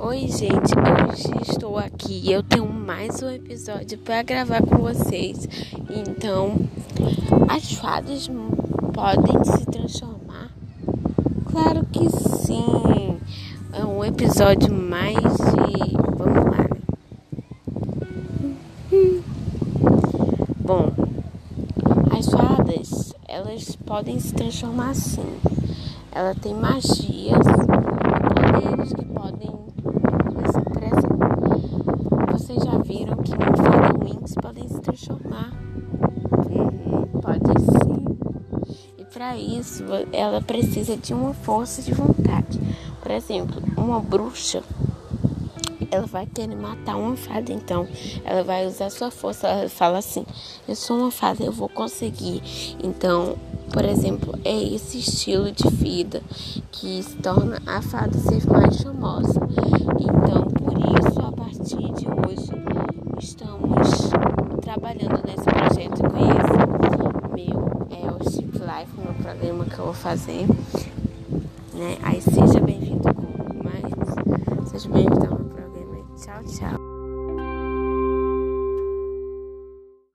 Oi, gente. Hoje estou aqui eu tenho mais um episódio para gravar com vocês. Então, as fadas podem se transformar? Claro que sim. É um episódio mais de. Vamos lá. Né? Bom, as fadas elas podem se transformar sim. Ela tem magias, poderes que podem vocês já viram que uma fada wings podem se transformar? Uhum, pode sim. E para isso, ela precisa de uma força de vontade. Por exemplo, uma bruxa, ela vai querer matar uma fada, então ela vai usar sua força. Ela fala assim: Eu sou uma fada, eu vou conseguir. Então, por exemplo, é esse estilo de vida que se torna a fada ser mais famosa. Então, por isso, a partir de hoje, estamos trabalhando nesse projeto com esse meu, é o Chip Life, meu programa que eu vou fazer. Né? Aí seja bem-vindo com mais, seja bem-vindo ao meu programa. Tchau, tchau.